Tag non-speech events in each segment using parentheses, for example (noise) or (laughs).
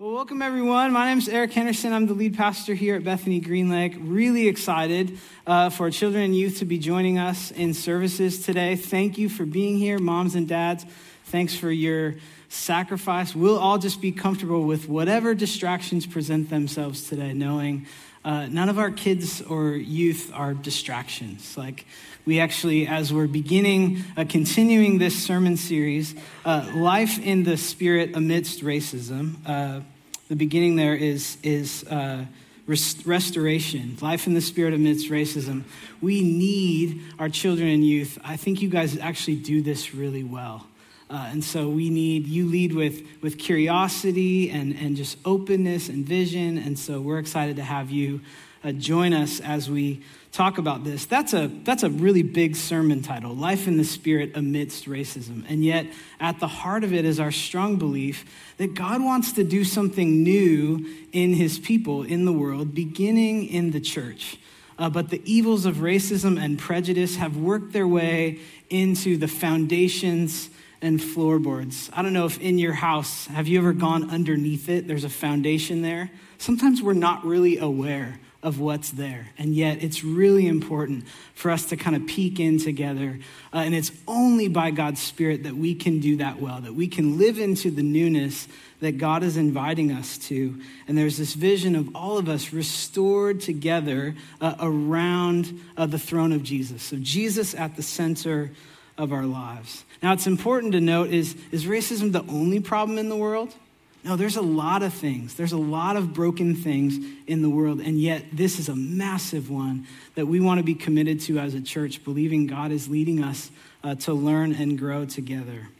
Well, welcome everyone. My name is Eric Henderson. I'm the lead pastor here at Bethany Green Lake. Really excited uh, for children and youth to be joining us in services today. Thank you for being here, moms and dads. Thanks for your sacrifice. We'll all just be comfortable with whatever distractions present themselves today, knowing uh, none of our kids or youth are distractions. Like, we actually, as we're beginning, uh, continuing this sermon series, uh, Life in the Spirit Amidst Racism, uh, the beginning there is, is uh, rest- restoration, life in the spirit amidst racism. We need our children and youth. I think you guys actually do this really well. Uh, and so we need, you lead with, with curiosity and, and just openness and vision. And so we're excited to have you uh, join us as we talk about this. That's a, that's a really big sermon title Life in the Spirit Amidst Racism. And yet, at the heart of it is our strong belief that God wants to do something new in his people, in the world, beginning in the church. Uh, but the evils of racism and prejudice have worked their way into the foundations and floorboards. I don't know if in your house, have you ever gone underneath it? There's a foundation there. Sometimes we're not really aware of what's there. And yet, it's really important for us to kind of peek in together. Uh, and it's only by God's Spirit that we can do that well, that we can live into the newness that God is inviting us to. And there's this vision of all of us restored together uh, around uh, the throne of Jesus. So, Jesus at the center of our lives. Now, it's important to note is, is racism the only problem in the world? No, there's a lot of things. There's a lot of broken things in the world, and yet this is a massive one that we want to be committed to as a church, believing God is leading us uh, to learn and grow together.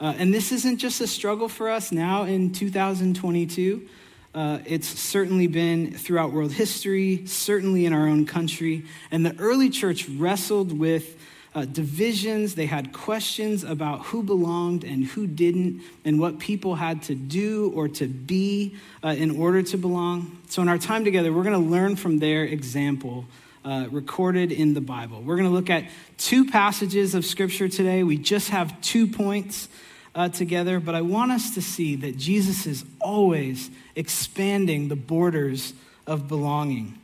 Uh, and this isn't just a struggle for us now in 2022. Uh, it's certainly been throughout world history, certainly in our own country. And the early church wrestled with uh, divisions. They had questions about who belonged and who didn't, and what people had to do or to be uh, in order to belong. So, in our time together, we're going to learn from their example. Uh, recorded in the Bible. We're going to look at two passages of Scripture today. We just have two points uh, together, but I want us to see that Jesus is always expanding the borders of belonging.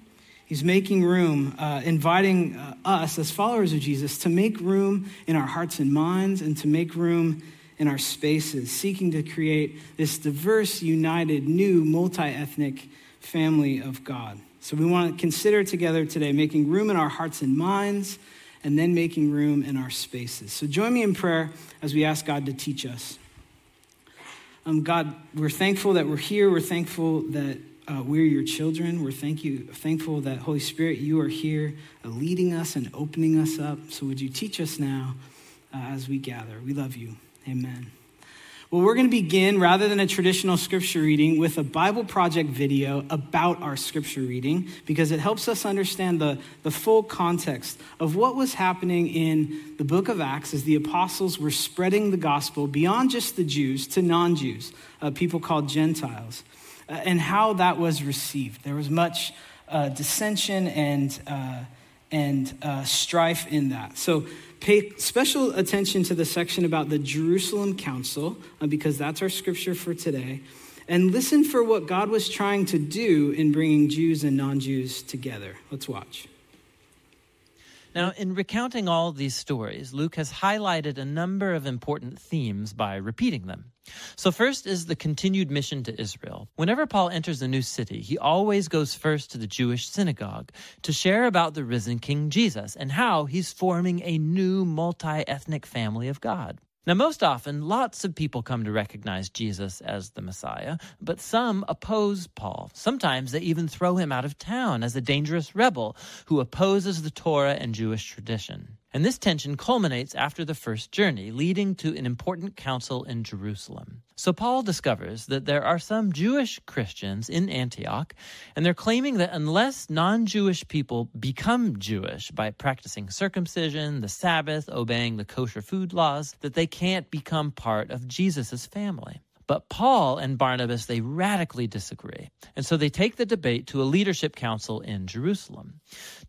He's making room, uh, inviting uh, us as followers of Jesus to make room in our hearts and minds and to make room in our spaces, seeking to create this diverse, united, new, multi ethnic family of God. So we want to consider together today making room in our hearts and minds and then making room in our spaces. So join me in prayer as we ask God to teach us. Um, God, we're thankful that we're here. We're thankful that uh, we're your children. We're thank you, thankful that, Holy Spirit, you are here uh, leading us and opening us up. So would you teach us now uh, as we gather? We love you. Amen. Well, we're going to begin, rather than a traditional scripture reading, with a Bible Project video about our scripture reading because it helps us understand the, the full context of what was happening in the book of Acts as the apostles were spreading the gospel beyond just the Jews to non Jews, uh, people called Gentiles. Uh, and how that was received. There was much uh, dissension and, uh, and uh, strife in that. So pay special attention to the section about the Jerusalem Council, uh, because that's our scripture for today. And listen for what God was trying to do in bringing Jews and non Jews together. Let's watch. Now, in recounting all these stories, Luke has highlighted a number of important themes by repeating them. So, first is the continued mission to Israel. Whenever Paul enters a new city, he always goes first to the Jewish synagogue to share about the risen King Jesus and how he's forming a new multi ethnic family of God. Now, most often, lots of people come to recognize Jesus as the Messiah, but some oppose Paul. Sometimes they even throw him out of town as a dangerous rebel who opposes the Torah and Jewish tradition. And this tension culminates after the first journey, leading to an important council in Jerusalem. So Paul discovers that there are some Jewish Christians in Antioch, and they're claiming that unless non Jewish people become Jewish by practicing circumcision, the Sabbath, obeying the kosher food laws, that they can't become part of Jesus' family. But Paul and Barnabas, they radically disagree. And so they take the debate to a leadership council in Jerusalem.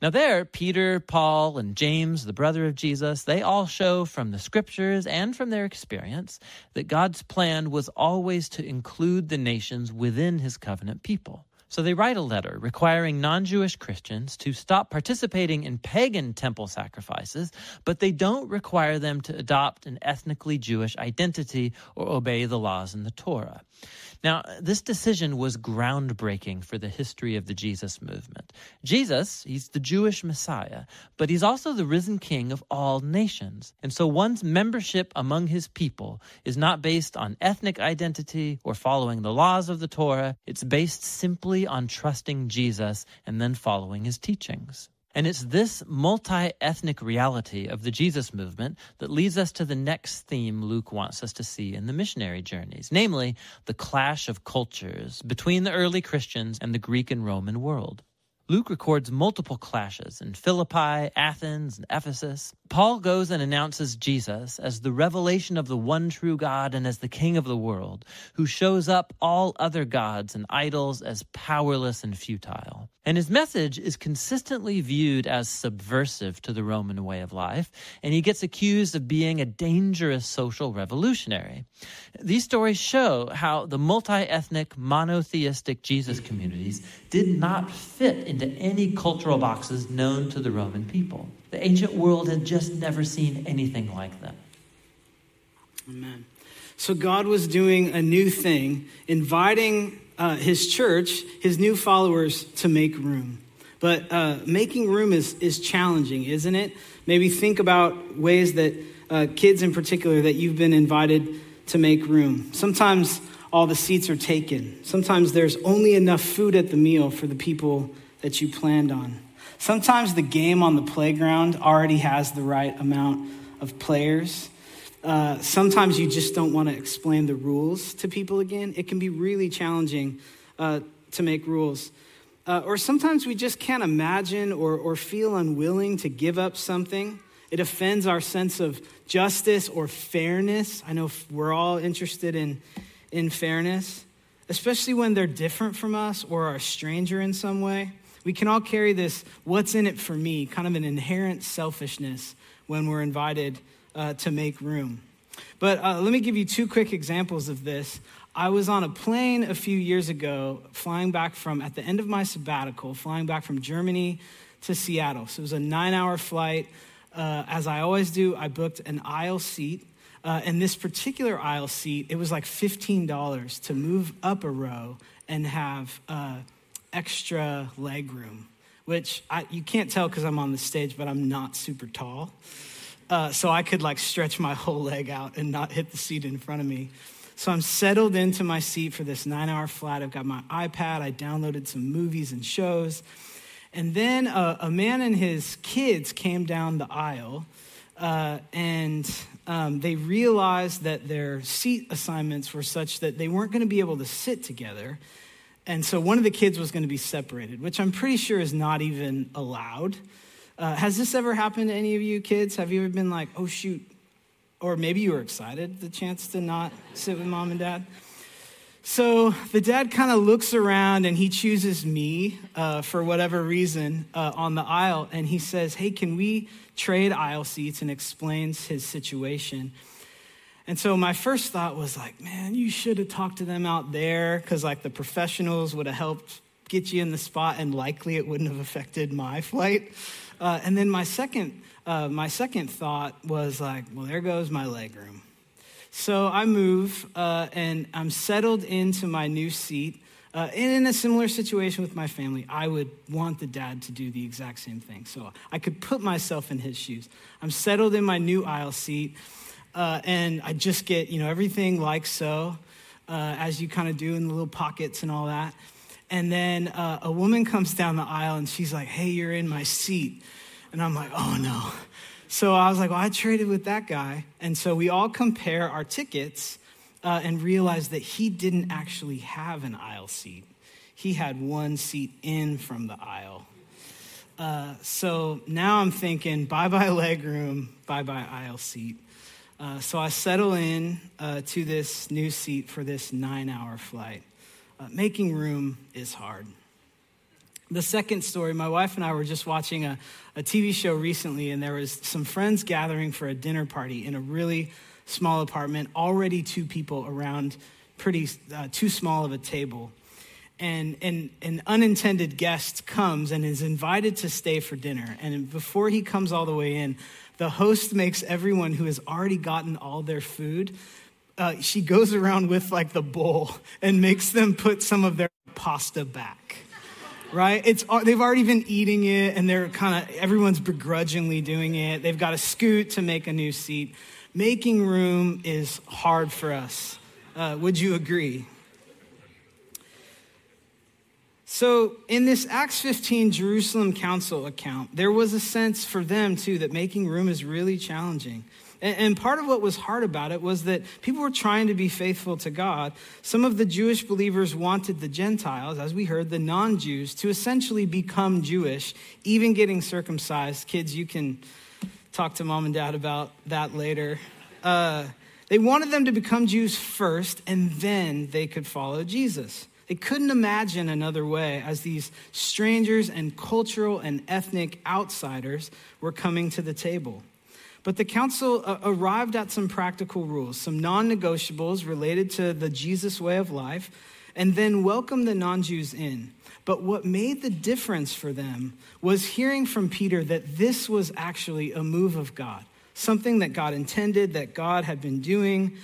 Now, there, Peter, Paul, and James, the brother of Jesus, they all show from the scriptures and from their experience that God's plan was always to include the nations within his covenant people. So they write a letter requiring non Jewish Christians to stop participating in pagan temple sacrifices, but they don't require them to adopt an ethnically Jewish identity or obey the laws in the Torah. Now, this decision was groundbreaking for the history of the Jesus movement. Jesus, he's the Jewish Messiah, but he's also the risen king of all nations. And so one's membership among his people is not based on ethnic identity or following the laws of the Torah. It's based simply on trusting Jesus and then following his teachings. And it's this multi ethnic reality of the Jesus movement that leads us to the next theme Luke wants us to see in the missionary journeys, namely the clash of cultures between the early Christians and the Greek and Roman world. Luke records multiple clashes in Philippi, Athens, and Ephesus. Paul goes and announces Jesus as the revelation of the one true God and as the King of the world, who shows up all other gods and idols as powerless and futile. And his message is consistently viewed as subversive to the Roman way of life, and he gets accused of being a dangerous social revolutionary. These stories show how the multi ethnic, monotheistic Jesus communities did not fit into any cultural boxes known to the Roman people. The ancient world had just never seen anything like them. Amen. So God was doing a new thing, inviting uh, his church, his new followers, to make room. But uh, making room is, is challenging, isn't it? Maybe think about ways that uh, kids in particular that you've been invited to make room. Sometimes all the seats are taken. Sometimes there's only enough food at the meal for the people that you planned on. Sometimes the game on the playground already has the right amount of players. Uh, sometimes you just don't want to explain the rules to people again. It can be really challenging uh, to make rules. Uh, or sometimes we just can't imagine or, or feel unwilling to give up something. It offends our sense of justice or fairness. I know we're all interested in, in fairness, especially when they're different from us or are a stranger in some way. We can all carry this, what's in it for me, kind of an inherent selfishness when we're invited uh, to make room. But uh, let me give you two quick examples of this. I was on a plane a few years ago, flying back from, at the end of my sabbatical, flying back from Germany to Seattle. So it was a nine hour flight. Uh, as I always do, I booked an aisle seat. Uh, and this particular aisle seat, it was like $15 to move up a row and have uh, extra leg room, which I, you can't tell because I'm on the stage, but I'm not super tall. Uh, so I could like stretch my (laughs) whole leg out and not hit the seat in front of me. So I'm settled into my seat for this nine hour flight. I've got my iPad. I downloaded some movies and shows. And then a, a man and his kids came down the aisle uh, and um, they realized that their seat assignments were such that they weren't going to be able to sit together. And so one of the kids was going to be separated, which I'm pretty sure is not even allowed. Uh, has this ever happened to any of you kids? Have you ever been like, oh, shoot? Or maybe you were excited the chance to not sit with mom and dad? So the dad kind of looks around and he chooses me uh, for whatever reason uh, on the aisle. And he says, Hey, can we trade aisle seats? And explains his situation. And so my first thought was like, man, you should have talked to them out there because like the professionals would have helped get you in the spot and likely it wouldn't have affected my flight. Uh, and then my second, uh, my second thought was like, well, there goes my leg room. So I move uh, and I'm settled into my new seat. Uh, and in a similar situation with my family, I would want the dad to do the exact same thing. So I could put myself in his shoes. I'm settled in my new aisle seat. Uh, and I just get, you know, everything like so, uh, as you kind of do in the little pockets and all that. And then uh, a woman comes down the aisle and she's like, hey, you're in my seat. And I'm like, oh no. So I was like, well, I traded with that guy. And so we all compare our tickets uh, and realize that he didn't actually have an aisle seat. He had one seat in from the aisle. Uh, so now I'm thinking, bye bye leg room, bye bye aisle seat. Uh, so I settle in uh, to this new seat for this nine hour flight. Uh, making room is hard. The second story, my wife and I were just watching a, a TV show recently, and there was some friends gathering for a dinner party in a really small apartment, already two people around pretty uh, too small of a table. And, and an unintended guest comes and is invited to stay for dinner. And before he comes all the way in, the host makes everyone who has already gotten all their food, uh, she goes around with like the bowl and makes them put some of their pasta back. Right? It's, uh, they've already been eating it and they're kind of, everyone's begrudgingly doing it. They've got to scoot to make a new seat. Making room is hard for us. Uh, would you agree? So, in this Acts 15 Jerusalem Council account, there was a sense for them too that making room is really challenging. And, part of what was hard about it was that people were trying to be faithful to God. Some of the Jewish believers wanted the Gentiles, as we heard, the non Jews, to essentially become Jewish, even getting circumcised. Kids, you can talk to mom and dad about that later. Uh, they wanted them to become Jews first, and then they could follow Jesus. They couldn't imagine another way as these strangers and cultural and ethnic outsiders were coming to the table. But the council uh, arrived at some practical rules, some non negotiables related to the Jesus way of life, and then welcomed the non Jews in. But what made the difference for them was hearing from Peter that this was actually a move of God, something that God intended, that God had been doing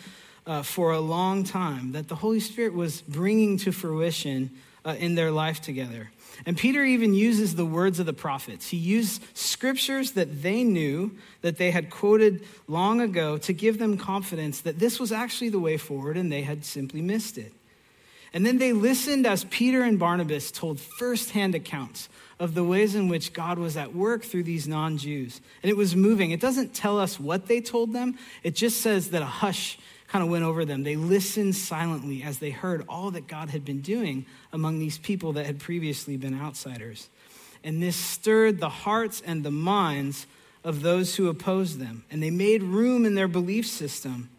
uh, for a long time that the Holy Spirit was bringing to fruition uh, in their life together. And Peter even uses the words of the prophets. He used scriptures that they knew, that they had quoted long ago, to give them confidence that this was actually the way forward and they had simply missed it. And then they listened as Peter and Barnabas told firsthand accounts of the ways in which God was at work through these non Jews. And it was moving. It doesn't tell us what they told them, it just says that a hush kind of went over them. They listened silently as they heard all that God had been doing among these people that had previously been outsiders. And this stirred the hearts and the minds of those who opposed them. And they made room in their belief system.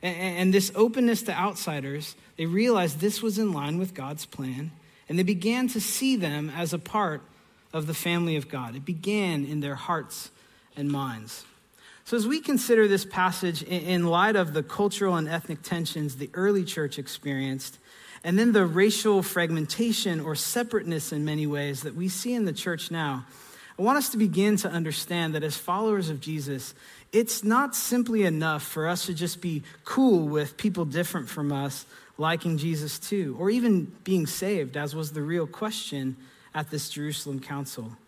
And, this openness to outsiders, they realized this was in line with God's plan. And they began to see them as a part of the family of God. It began in their hearts and minds. So, as we consider this passage in light of the cultural and ethnic tensions the early church experienced, and then the racial fragmentation or separateness in many ways that we see in the church now, I want us to begin to understand that as followers of Jesus, it's not simply enough for us to just be cool with people different from us liking Jesus too, or even being saved, as was the real question at this Jerusalem council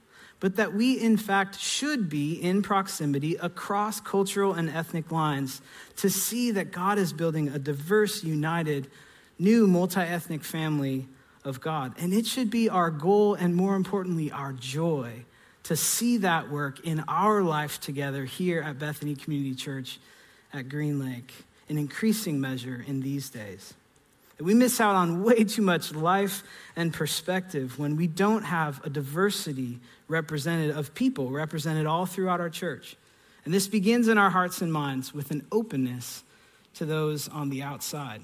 but that we, in fact, should be in proximity across cultural and ethnic lines to see that God is building a diverse, united, new multi ethnic family of God. And it should be our goal and, more importantly, our joy to see that work in our life together here at Bethany Community Church at Green Lake in increasing measure in these days. We miss out on way too much life and perspective when we don't have a diversity represented of people represented all throughout our church. And this begins in our hearts and minds with an openness to those on the outside.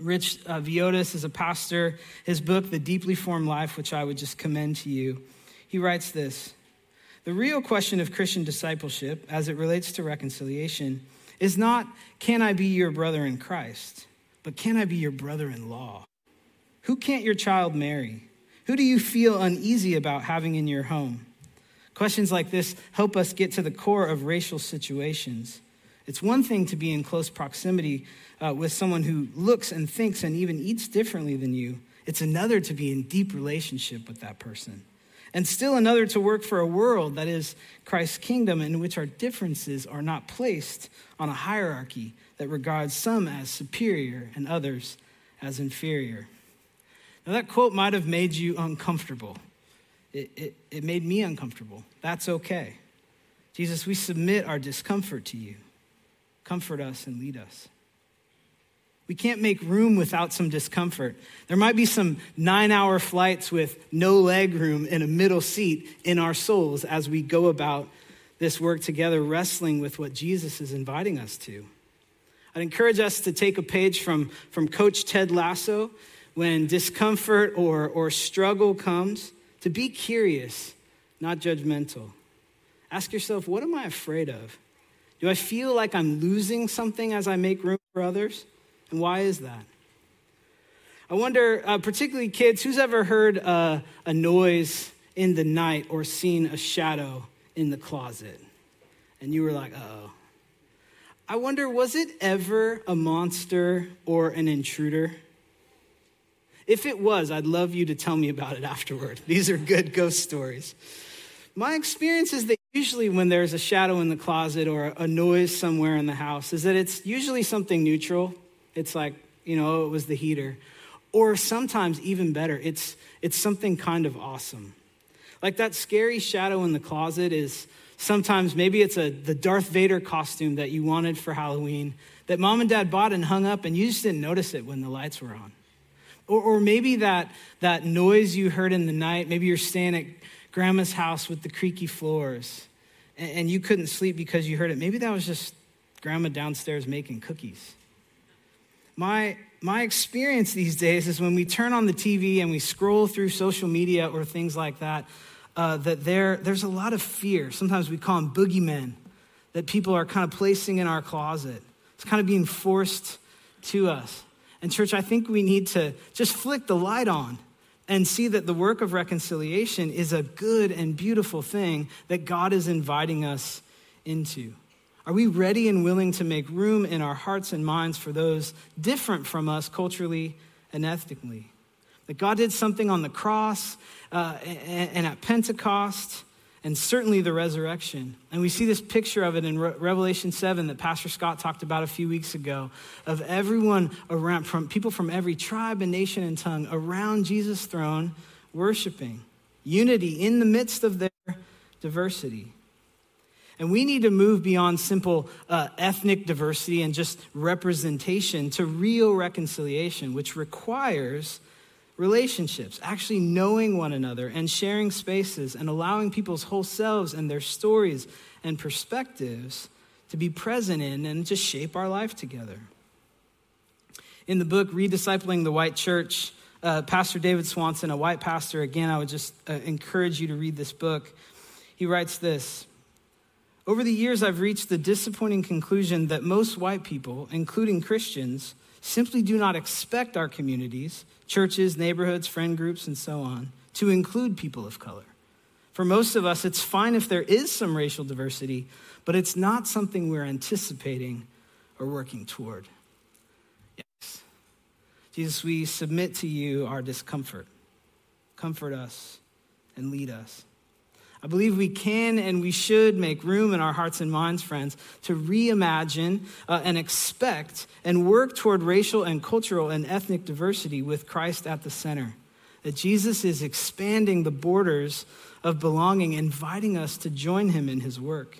Rich uh, Villodas is a pastor. His book, The Deeply Formed Life, which I would just commend to you, he writes this The real question of Christian discipleship, as it relates to reconciliation, is not, Can I be your brother in Christ? But can I be your brother in law? Who can't your child marry? Who do you feel uneasy about having in your home? Questions like this help us get to the core of racial situations. It's one thing to be in close proximity uh, with someone who looks and thinks and even eats differently than you. It's another to be in deep relationship with that person. And still another to work for a world that is Christ's kingdom in which our differences are not placed on a hierarchy that regards some as superior and others as inferior. Now, that quote might have made you uncomfortable. It, it, it made me uncomfortable. That's okay. Jesus, we submit our discomfort to you. Comfort us and lead us. We can't make room without some discomfort. There might be some nine hour flights with no leg room in a middle seat in our souls as we go about this work together, wrestling with what Jesus is inviting us to. I'd encourage us to take a page from, from Coach Ted Lasso when discomfort or, or struggle comes, to be curious, not judgmental. Ask yourself, what am I afraid of? Do I feel like I'm losing something as I make room for others? And why is that? I wonder, uh, particularly kids, who's ever heard uh, a noise in the night or seen a shadow in the closet? And you were like, oh. I wonder, was it ever a monster or an intruder? If it was, I'd love you to tell me about it afterward. (laughs) These are good ghost stories. My experience is that usually when there's a shadow in the closet or a noise somewhere in the house, is that it's usually something neutral. It's like, you know, oh, it was the heater. Or sometimes, even better, it's, it's something kind of awesome. Like that scary shadow in the closet is sometimes maybe it's a, the Darth Vader costume that you wanted for Halloween that mom and dad bought and hung up, and you just didn't notice it when the lights were on. Or, or maybe that, that noise you heard in the night, maybe you're staying at grandma's house with the creaky floors and, and you couldn't sleep because you heard it. Maybe that was just grandma downstairs making cookies. My, my experience these days is when we turn on the TV and we scroll through social media or things like that, uh, that there, there's a lot of fear. Sometimes we call them boogeymen that people are kind of placing in our closet. It's kind of being forced to us. And, church, I think we need to just flick the light on and see that the work of reconciliation is a good and beautiful thing that God is inviting us into. Are we ready and willing to make room in our hearts and minds for those different from us culturally and ethnically? That God did something on the cross uh, and, at Pentecost and certainly the resurrection. And we see this picture of it in Re- Revelation 7 that Pastor Scott talked about a few weeks ago of everyone around, from people from every tribe and nation and tongue around Jesus' throne worshiping. Unity in the midst of their diversity. And we need to move beyond simple uh, ethnic diversity and just representation to real reconciliation, which requires relationships, actually knowing one another and sharing spaces and allowing people's whole selves and their stories and perspectives to be present in and just shape our life together. In the book, Rediscipling the White Church, uh, Pastor David Swanson, a white pastor, again, I would just uh, encourage you to read this book. He writes this Over the years, I've reached the disappointing conclusion that most white people, including Christians, simply do not expect our communities, churches, neighborhoods, friend groups, and so on, to include people of color. For most of us, it's fine if there is some racial diversity, but it's not something we're anticipating or working toward. Yes. Jesus, we submit to you our discomfort. Comfort us and lead us. I believe we can and we should make room in our hearts and minds, friends, to reimagine uh, and expect and work toward racial and cultural and ethnic diversity with Christ at the center. That Jesus is expanding the borders of belonging, inviting us to join him in his work.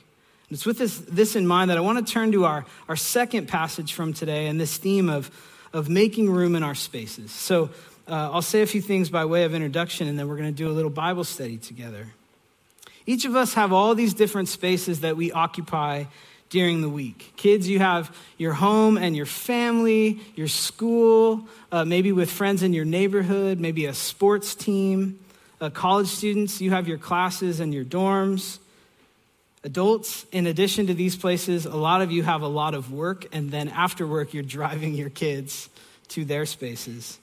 And it's with this, this in mind that I want to turn to our, our second passage from today and this theme of, of making room in our spaces. So uh, I'll say a few things by way of introduction, and then we're going to do a little Bible study together. Each of us have all these different spaces that we occupy during the week. Kids, you have your home and your family, your school, uh, maybe with friends in your neighborhood, maybe a sports team. Uh, college students, you have your classes and your dorms. Adults, in addition to these places, a lot of you have a lot of work, and then after work, you're (laughs) driving your kids to their spaces.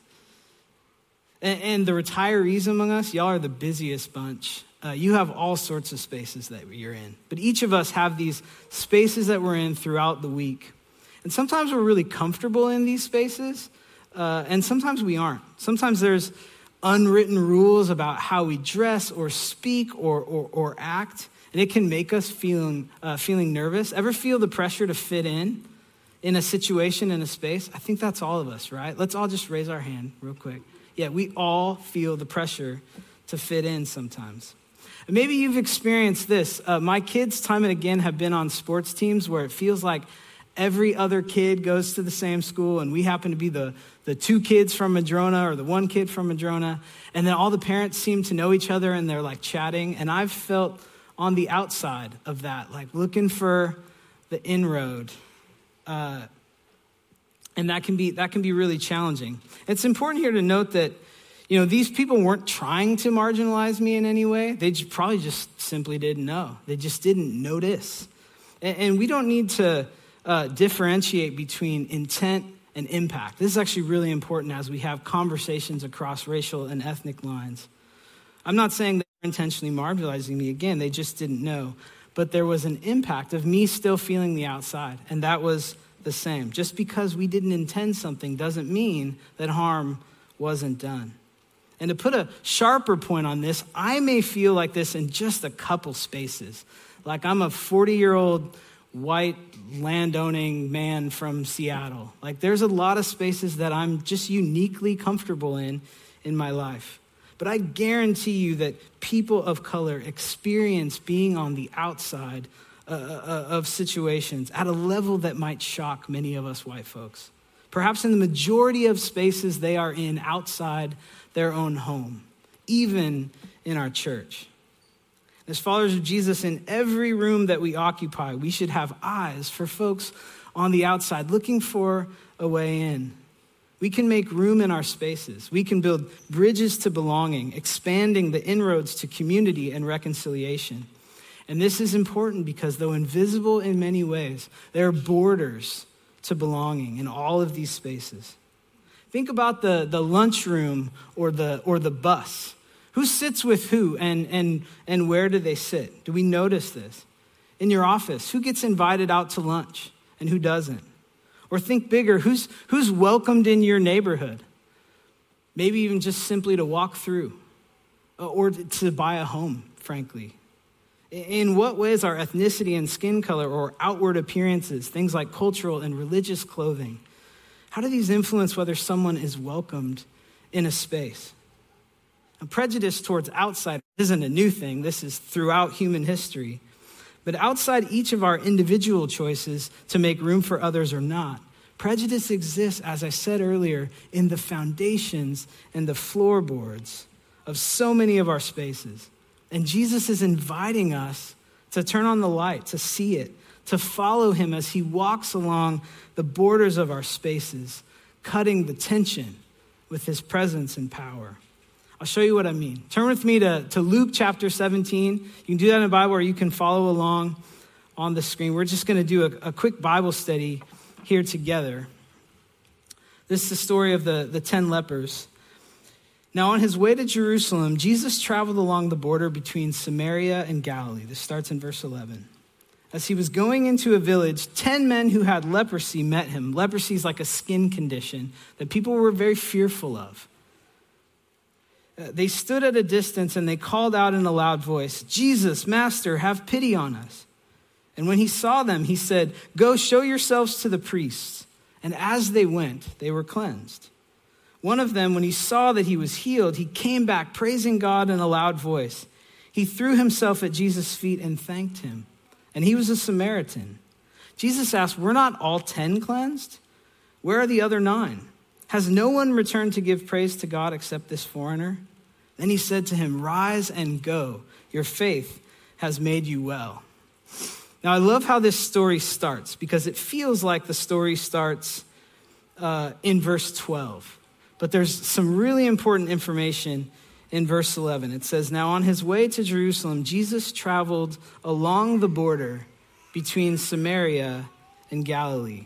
And, and the retirees among us, y'all are the busiest bunch uh, you have all sorts of spaces that you're in. But each of us have these spaces that we're in throughout the week. And sometimes we're really comfortable in these spaces, uh, and sometimes we aren't. Sometimes there's unwritten rules about how we dress or speak or, or, or act, and it can make us feeling, uh, feeling nervous. Ever feel the pressure to fit in in a situation, in a space? I think that's all of us, right? Let's all just raise our hand real quick. Yeah, we all feel the pressure to fit in sometimes. Maybe you've experienced this. Uh, my kids, time and again, have been on sports teams where it feels like every other kid goes to the same school, and we happen to be the, the two kids from Madrona or the one kid from Madrona. And then all the parents seem to know each other and they're like chatting. And I've felt on the outside of that, like looking for the inroad. Uh, and that can be that can be really challenging. It's important here to note that you know these people weren't trying to marginalize me in any way. They probably just simply didn't know. They just didn't notice. And, and we don't need to uh, differentiate between intent and impact. This is actually really important as we have conversations across racial and ethnic lines. I'm not saying they were intentionally marginalizing me. Again, they just didn't know. But there was an impact of me still feeling the outside, and that was the same. Just because we didn't intend something doesn't mean that harm wasn't done. And to put a sharper point on this, I may feel like this in just a couple spaces. Like I'm a 40 year old white landowning man from Seattle. Like there's a lot of spaces that I'm just uniquely comfortable in in my life. But I guarantee you that people of color experience being on the outside uh, uh, of situations at a level that might shock many of us white folks. Perhaps in the majority of spaces they are in outside their own home, even in our church. As followers of Jesus, in every room that we occupy, we should have eyes for folks on the outside looking for a way in. We can make room in our spaces. We can build bridges to belonging, expanding the inroads to community and reconciliation. And this is important because, though invisible in many ways, there are borders to belonging in all of these spaces. Think about the, the lunchroom or the, or the bus. Who sits with who and, and, and where do they sit? Do we notice this? In your office, who gets invited out to lunch and who doesn't? Or think bigger, who's, who's welcomed in your neighborhood? Maybe even just simply to walk through uh, or to buy a home, frankly. In what ways are ethnicity and skin color or outward appearances, things like cultural and religious clothing, how do these influence whether someone is welcomed in a space? A prejudice towards outsiders isn't a new thing, this is throughout human history. But outside each of our individual choices to make room for others or not, prejudice exists, as I said earlier, in the foundations and the floorboards of so many of our spaces. And Jesus is inviting us to turn on the light, to see it, to follow him as he walks along the borders of our spaces, cutting the tension with his presence and power. I'll show you what I mean. Turn with me to, to Luke chapter 17. You can do that in the Bible or you can follow along on the screen. We're just going to do a, a, quick Bible study here together. This is the story of the, the 10 lepers. Now, on his way to Jerusalem, Jesus traveled along the border between Samaria and Galilee. This starts in verse 11. As he was going into a village, 10 men who had leprosy met him. Leprosy is like a skin condition that people were very fearful of. Uh, they stood at a distance and they called out in a loud voice, Jesus, Master, have pity on us. And when he saw them, he said, Go show yourselves to the priests. And as they went, they were cleansed. One of them, when he saw that he was healed, he came back praising God in a loud voice. He threw himself at Jesus' feet and thanked him. And he was a Samaritan. Jesus asked, Were not all ten cleansed? Where are the other nine? Has no one returned to give praise to God except this foreigner? Then he said to him, Rise and go. Your faith has made you well. Now, I love how this story starts because it feels like the story starts uh, in verse 12. But there's some really important information in verse 11. It says, Now on his way to Jerusalem, Jesus traveled along the border between Samaria and Galilee.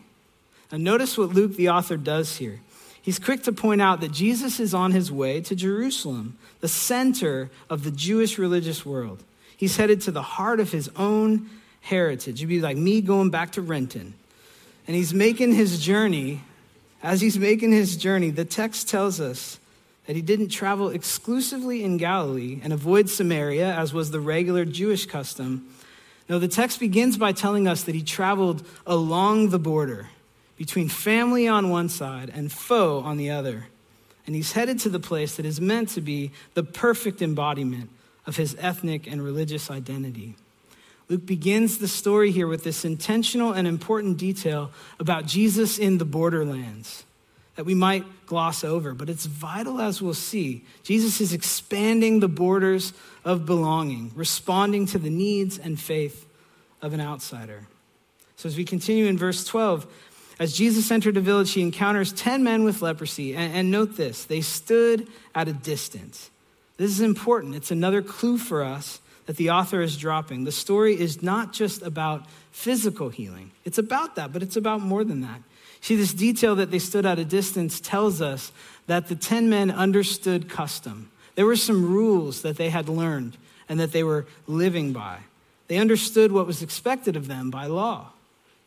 Now, notice what Luke, the author, does here he's quick to point out that Jesus is on his way to Jerusalem, the center of the Jewish religious world. He's headed to the heart of his own heritage. It'd be like me going back to Renton. And he's making his journey. As he's making his journey, the text tells us that he didn't travel exclusively in Galilee and avoid Samaria, as was the regular Jewish custom. No, the text begins by telling us that he traveled along the border between family on one side and foe on the other. And he's headed to the place that is meant to be the perfect embodiment of his ethnic and religious identity. Luke begins the story here with this intentional and important detail about Jesus in the borderlands. that we might gloss over, but it's vital as we'll see. Jesus is expanding the borders of belonging, responding to the needs and faith of an outsider. So as we continue in verse 12, as Jesus entered a village, he encounters 10 men with leprosy. And, and, note this they stood at a distance. This is important. It's another clue for us that the author is dropping. The story is not just about physical healing, it's about that, but it's about more than that. See, this detail that they stood at a distance tells us that the 10 men understood custom. There were some rules that they had learned and that they were living by. They understood what was expected of them by law.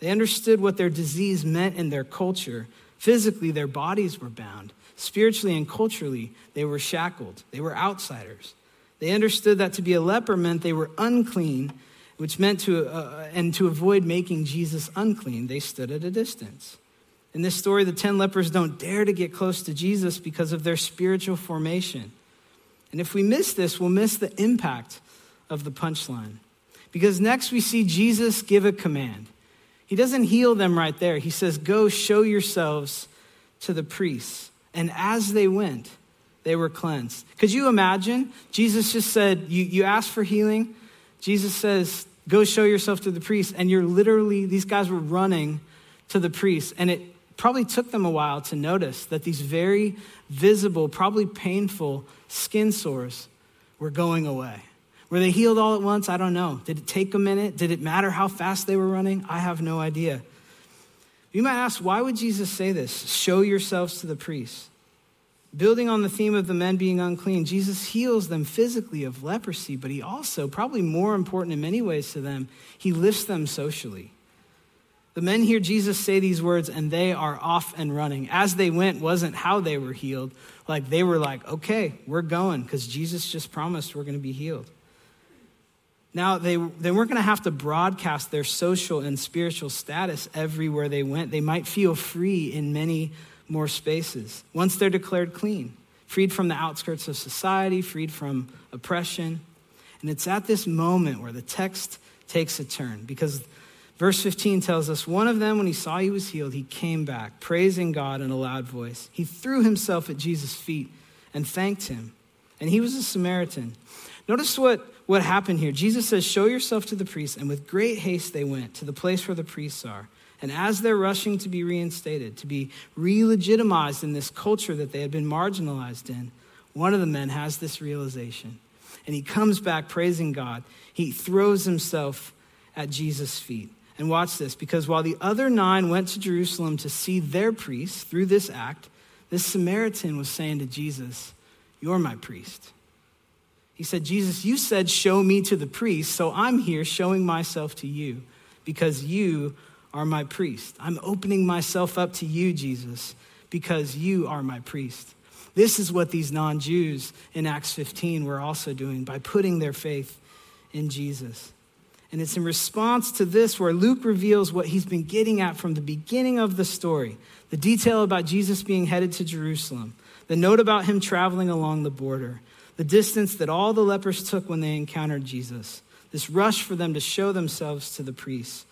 They understood what their disease meant in their culture. Physically, their bodies were bound. Spiritually and culturally, they were shackled. They were outsiders. They understood that to be a leper meant they were unclean, which meant to, uh, and to avoid making Jesus unclean, they stood at a distance. In this story, the 10 lepers don't dare to get close to Jesus because of their spiritual formation. And if we miss this, we'll miss the impact of the punchline. Because next we see Jesus give a command. He doesn't heal them right there. He says, Go show yourselves to the priests. And as they went, they were cleansed. Could you imagine? Jesus just said, You, you asked for healing. Jesus says, Go show yourself to the priest. And you're literally, these guys were running to the priest. And it probably took them a while to notice that these very visible, probably painful skin sores were going away. Were they healed all at once? I don't know. Did it take a minute? Did it matter how fast they were running? I have no idea. You might ask, why would Jesus say this? Show yourselves to the priests. Building on the theme of the men being unclean, Jesus heals them physically of leprosy, but he also, probably more important in many ways to them, he lifts them socially. The men hear Jesus say these words and they are off and running. As they went wasn't how they were healed. Like they were like, okay, we're going because Jesus just promised we're going to be healed. Now, they, they weren't going to have to broadcast their social and spiritual status everywhere they went. They might feel free in many more spaces once they're declared clean, freed from the outskirts of society, freed from oppression. And it's at this moment where the text takes a turn because Verse 15 tells us one of them, when he saw he was healed, he came back, praising God in a loud voice. He threw himself at Jesus' feet and thanked him. And he was a Samaritan. Notice what, what happened here. Jesus says, Show yourself to the priests. And with great haste they went to the place where the priests are. And as they're rushing to be reinstated, to be re legitimized in this culture that they had been marginalized in, one of the men has this realization. And he comes back praising God. He throws himself at Jesus' feet. And watch this, because while the other nine went to Jerusalem to see their priest through this act, this Samaritan was saying to Jesus, You're my priest. He said, Jesus, you said, Show me to the priest, so I'm here showing myself to you because you are my priest. I'm opening myself up to you, Jesus, because you are my priest. This is what these non Jews in Acts 15 were also doing by putting their faith in Jesus. And it's in response to this where Luke reveals what he's been getting at from the beginning of the story the detail about Jesus being headed to Jerusalem, the note about him traveling along the border, the distance that all the lepers took when they encountered Jesus, this rush for them to show themselves to the priests.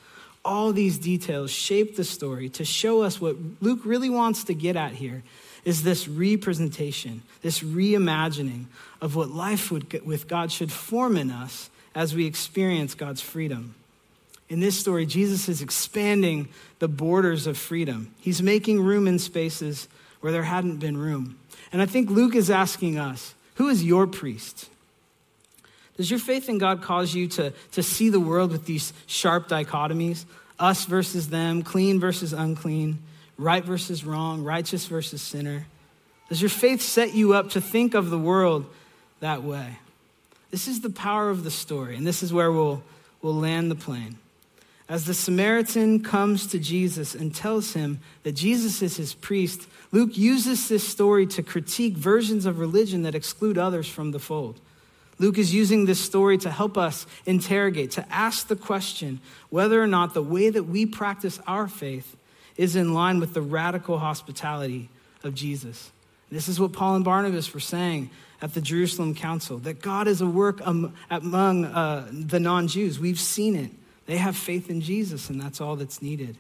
All these details shape the story to show us what Luke really wants to get at here is this representation, this reimagining of what life would, with God should form in us as we experience God's freedom. In this story, Jesus is expanding the borders of freedom. He's making room in spaces where there hadn't been room. And I think Luke is asking us who is your priest? Does your faith in God cause you to, to see the world with these sharp dichotomies? Us versus them, clean versus unclean, right versus wrong, righteous versus sinner? Does your faith set you up to think of the world that way? This is the power of the story, and this is where we'll, we'll land the plane. As the Samaritan comes to Jesus and tells him that Jesus is his priest, Luke uses this story to critique versions of religion that exclude others from the fold. Luke is using this story to help us interrogate, to ask the question whether or not the way that we practice our faith is in line with the radical hospitality of Jesus. This is what Paul and Barnabas were saying at the Jerusalem Council that God is a work among uh, the non Jews. We've seen it. They have faith in Jesus, and that's all that's needed.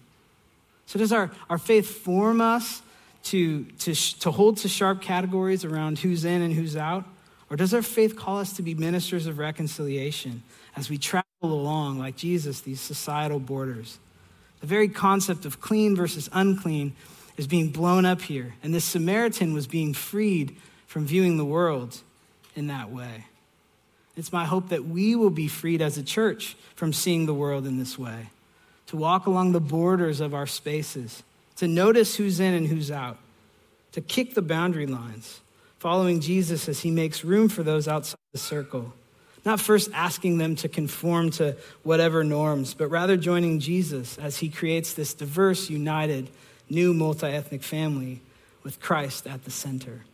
So, does our, our faith form us to, to, to hold to sharp categories around who's in and who's out? Or does our faith call us to be ministers of reconciliation as we travel along, like Jesus, these societal borders? The very concept of clean versus unclean is being blown up here. And this Samaritan was being freed from viewing the world in that way. It's my hope that we will be freed as a church from seeing the world in this way, to walk along the borders of our spaces, to notice who's in and who's out, to kick the boundary lines, following Jesus as he makes room for those outside the circle. Not first asking them to conform to whatever norms, but rather joining Jesus as he creates this diverse, united, new multi ethnic family with Christ at the center.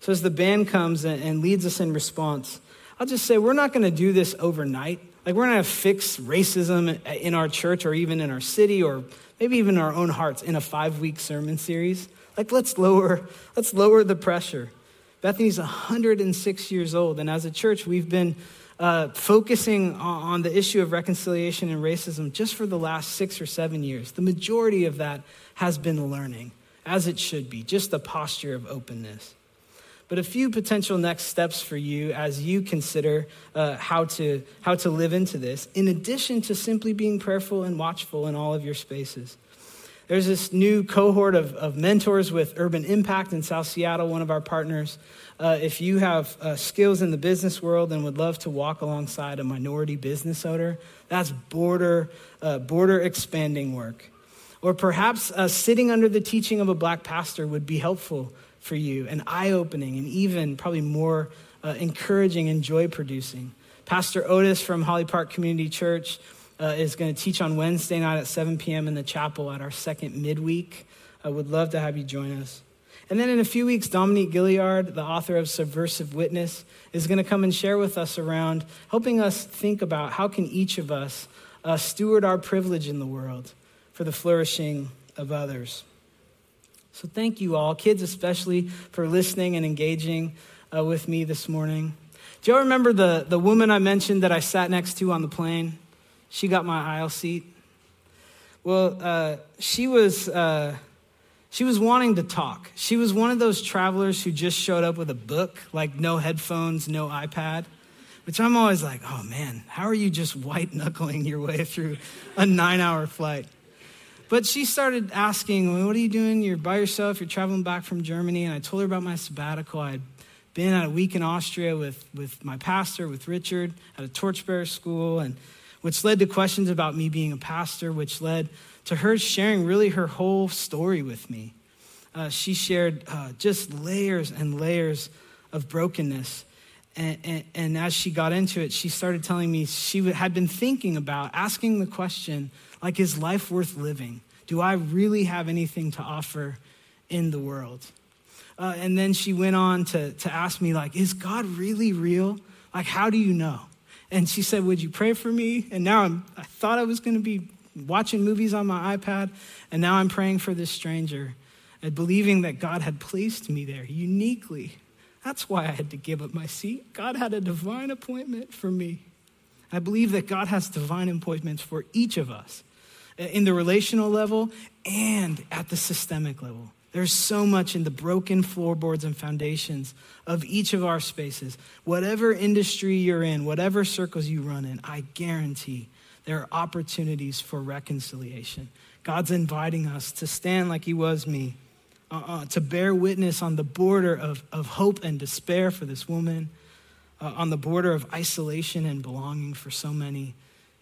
So, as the band comes and leads us in response, I'll just say we're not going to do this overnight. Like, we're not going to fix racism in our church or even in our city or maybe even our own hearts in a five week sermon series. Like, let's lower, let's lower the pressure. Bethany's 106 years old, and as a church, we've been uh, focusing on the issue of reconciliation and racism just for the last six or seven years. The majority of that has been learning, as it should be, just the posture of openness. But a few potential next steps for you as you consider uh, how, to, how to live into this, in addition to simply being prayerful and watchful in all of your spaces. There's this new cohort of, of mentors with Urban Impact in South Seattle, one of our partners. Uh, if you have uh, skills in the business world and would love to walk alongside a minority business owner, that's border, uh, border expanding work. Or perhaps uh, sitting under the teaching of a black pastor would be helpful for you and eye opening and even probably more uh, encouraging and joy producing. Pastor Otis from Holly Park Community Church uh, is going to teach on Wednesday night at 7 p.m. in the chapel at our second midweek. I would love to have you join us. And then in a few weeks, Dominique Gilliard, the author of Subversive Witness, is going to come and share with us around helping us think about how can each of us uh, steward our privilege in the world for the flourishing of others. So thank you all, kids especially, for listening and engaging uh, with me this morning. Do y'all remember the, the woman I mentioned that I sat next to on the plane? She got my aisle seat. Well, uh, she was uh, she was wanting to talk. She was one of those travelers who just showed up with a book, like no headphones, no iPad. Which I'm always like, oh man, how are you just white knuckling your way through a nine hour flight? But she started asking, well, What are you doing? You're by yourself, you're traveling back from Germany. And I told her about my sabbatical. I had been at a week in Austria with, with my pastor, with Richard, at a torchbearer school, and which led to questions about me being a pastor, which led to her sharing really her whole story with me. Uh, she shared uh, just layers and layers of brokenness. And, and, and, as she got into it, she started telling me she had been thinking about asking the question, like, is life worth living? Do I really have anything to offer in the world? Uh, and then she went on to, to ask me, like, is God really real? Like, how do you know? And she said, Would you pray for me? And now I'm, I thought I was going to be watching movies on my iPad, and now I'm praying for this stranger and believing that God had placed me there uniquely. That's why I had to give up my seat. God had a divine appointment for me. I believe that God has divine appointments for each of us in the relational level and at the systemic level. There's so much in the broken floorboards and foundations of each of our spaces. Whatever industry you're in, whatever circles you run in, I guarantee there are opportunities for reconciliation. God's inviting us to stand like He was me, uh, uh, to bear witness on the border of, of hope and despair for this woman, uh, on the border of isolation and belonging for so many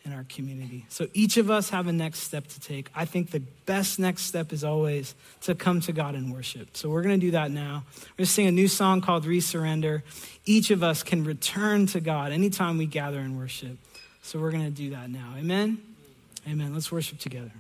in our community. So each of us have a next step to take. I think the best next step is always to come to God in worship. So we're going to do that now. We're going to sing a new song called Resurrender. Each of us can return to God anytime we gather in worship. So we're going to do that now. Amen? Amen. Let's worship together.